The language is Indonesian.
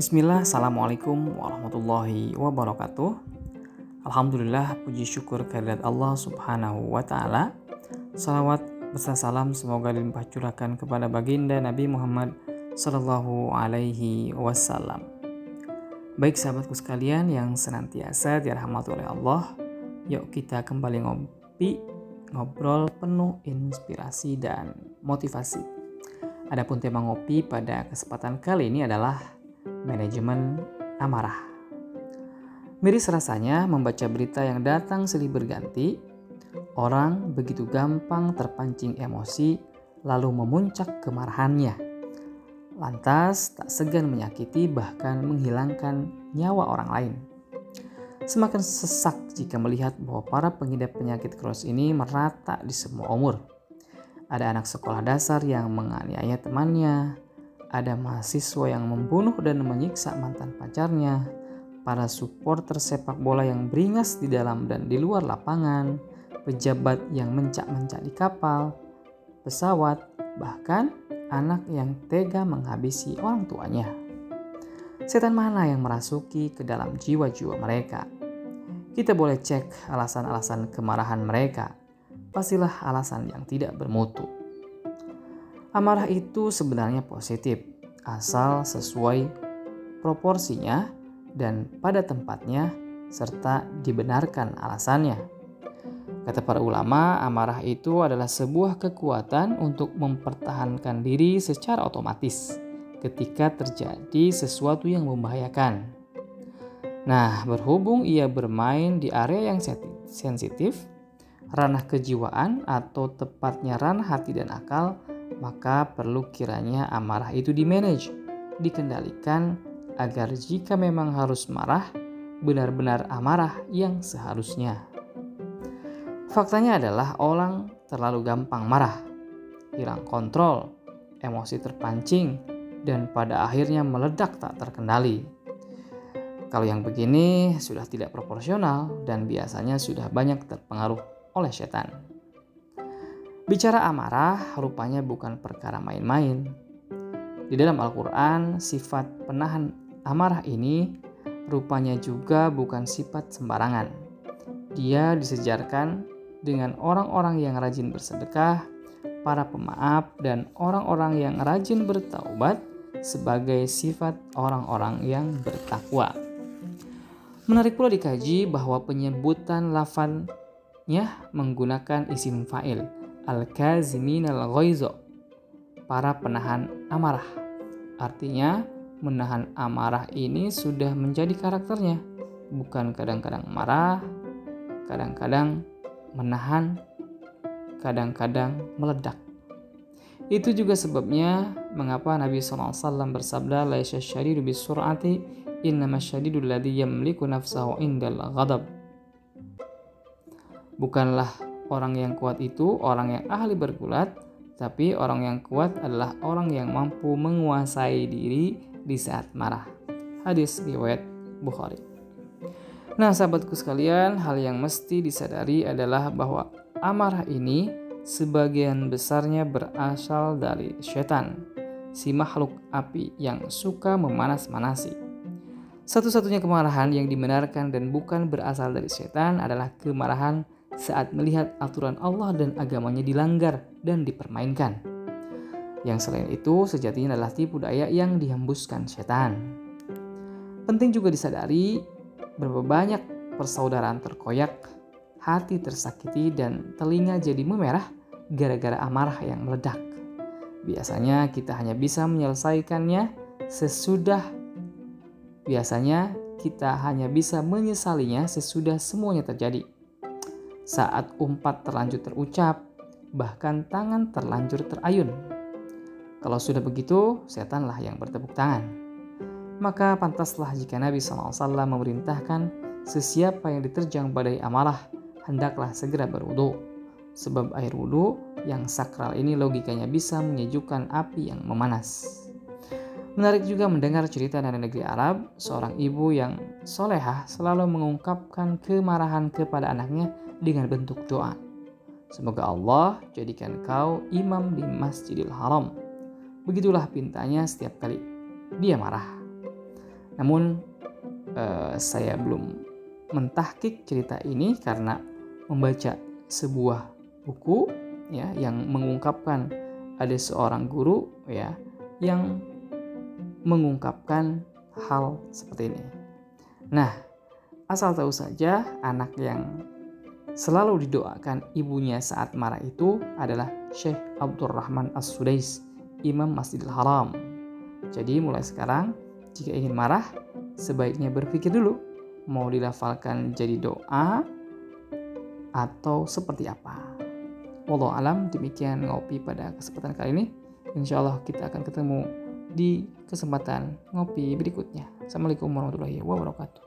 Bismillah, Assalamualaikum warahmatullahi wabarakatuh. Alhamdulillah, puji syukur kehadirat Allah subhanahu wa ta'ala. Salawat beserta salam semoga dilimpah curahkan kepada baginda Nabi Muhammad sallallahu alaihi wasallam. Baik sahabatku sekalian yang senantiasa dirahmati oleh Allah Yuk kita kembali ngopi, ngobrol penuh inspirasi dan motivasi. Adapun tema ngopi pada kesempatan kali ini adalah manajemen amarah. Miris rasanya membaca berita yang datang silih berganti, orang begitu gampang terpancing emosi lalu memuncak kemarahannya. Lantas tak segan menyakiti bahkan menghilangkan nyawa orang lain. Semakin sesak jika melihat bahwa para pengidap penyakit kronis ini merata di semua umur. Ada anak sekolah dasar yang menganiaya temannya, ada mahasiswa yang membunuh dan menyiksa mantan pacarnya, para supporter sepak bola yang beringas di dalam dan di luar lapangan, pejabat yang mencak-mencak di kapal, pesawat, bahkan anak yang tega menghabisi orang tuanya. Setan mana yang merasuki ke dalam jiwa-jiwa mereka? Kita boleh cek alasan-alasan kemarahan mereka. Pastilah alasan yang tidak bermutu. Amarah itu sebenarnya positif, asal sesuai proporsinya dan pada tempatnya, serta dibenarkan alasannya. Kata para ulama, amarah itu adalah sebuah kekuatan untuk mempertahankan diri secara otomatis ketika terjadi sesuatu yang membahayakan. Nah, berhubung ia bermain di area yang sensitif, ranah kejiwaan atau tepatnya ranah hati dan akal, maka perlu kiranya amarah itu dimanage, dikendalikan agar jika memang harus marah, benar-benar amarah yang seharusnya. Faktanya adalah orang terlalu gampang marah, hilang kontrol, emosi terpancing, dan pada akhirnya meledak tak terkendali. Kalau yang begini sudah tidak proporsional dan biasanya sudah banyak terpengaruh oleh setan. Bicara amarah rupanya bukan perkara main-main. Di dalam Al-Quran, sifat penahan amarah ini rupanya juga bukan sifat sembarangan. Dia disejarkan dengan orang-orang yang rajin bersedekah, para pemaaf, dan orang-orang yang rajin bertaubat sebagai sifat orang-orang yang bertakwa. Menarik pula dikaji bahwa penyebutan lafadnya menggunakan isim fa'il al-kazimin al-ghaizo, para penahan amarah. Artinya, menahan amarah ini sudah menjadi karakternya, bukan kadang-kadang marah, kadang-kadang menahan, kadang-kadang meledak. Itu juga sebabnya mengapa Nabi SAW bersabda laisa syadidu bisur'ati innama syadidu alladhi yamliku nafsahu indal ghadab. Bukanlah Orang yang kuat itu orang yang ahli bergulat, tapi orang yang kuat adalah orang yang mampu menguasai diri di saat marah. Hadis riwayat Bukhari. Nah, sahabatku sekalian, hal yang mesti disadari adalah bahwa amarah ini sebagian besarnya berasal dari setan, si makhluk api yang suka memanas-manasi. Satu-satunya kemarahan yang dibenarkan dan bukan berasal dari setan adalah kemarahan saat melihat aturan Allah dan agamanya dilanggar dan dipermainkan. Yang selain itu sejatinya adalah tipu daya yang dihembuskan setan. Penting juga disadari berapa banyak persaudaraan terkoyak, hati tersakiti dan telinga jadi memerah gara-gara amarah yang meledak. Biasanya kita hanya bisa menyelesaikannya sesudah biasanya kita hanya bisa menyesalinya sesudah semuanya terjadi saat umpat terlanjur terucap, bahkan tangan terlanjur terayun. Kalau sudah begitu, setanlah yang bertepuk tangan. Maka pantaslah jika Nabi SAW memerintahkan sesiapa yang diterjang badai amarah, hendaklah segera berwudu. Sebab air wudhu yang sakral ini logikanya bisa menyejukkan api yang memanas. Menarik juga mendengar cerita dari negeri Arab, seorang ibu yang solehah selalu mengungkapkan kemarahan kepada anaknya dengan bentuk doa. Semoga Allah jadikan kau imam di Masjidil Haram. Begitulah pintanya setiap kali dia marah. Namun uh, saya belum mentahkik cerita ini karena membaca sebuah buku ya yang mengungkapkan ada seorang guru ya yang mengungkapkan hal seperti ini. Nah, asal tahu saja anak yang selalu didoakan ibunya saat marah itu adalah Syekh Abdurrahman As-Sudais, Imam Masjidil Haram. Jadi mulai sekarang jika ingin marah sebaiknya berpikir dulu mau dilafalkan jadi doa atau seperti apa. Wallahu alam demikian ngopi pada kesempatan kali ini. Insya Allah kita akan ketemu di kesempatan ngopi berikutnya. Assalamualaikum warahmatullahi wabarakatuh.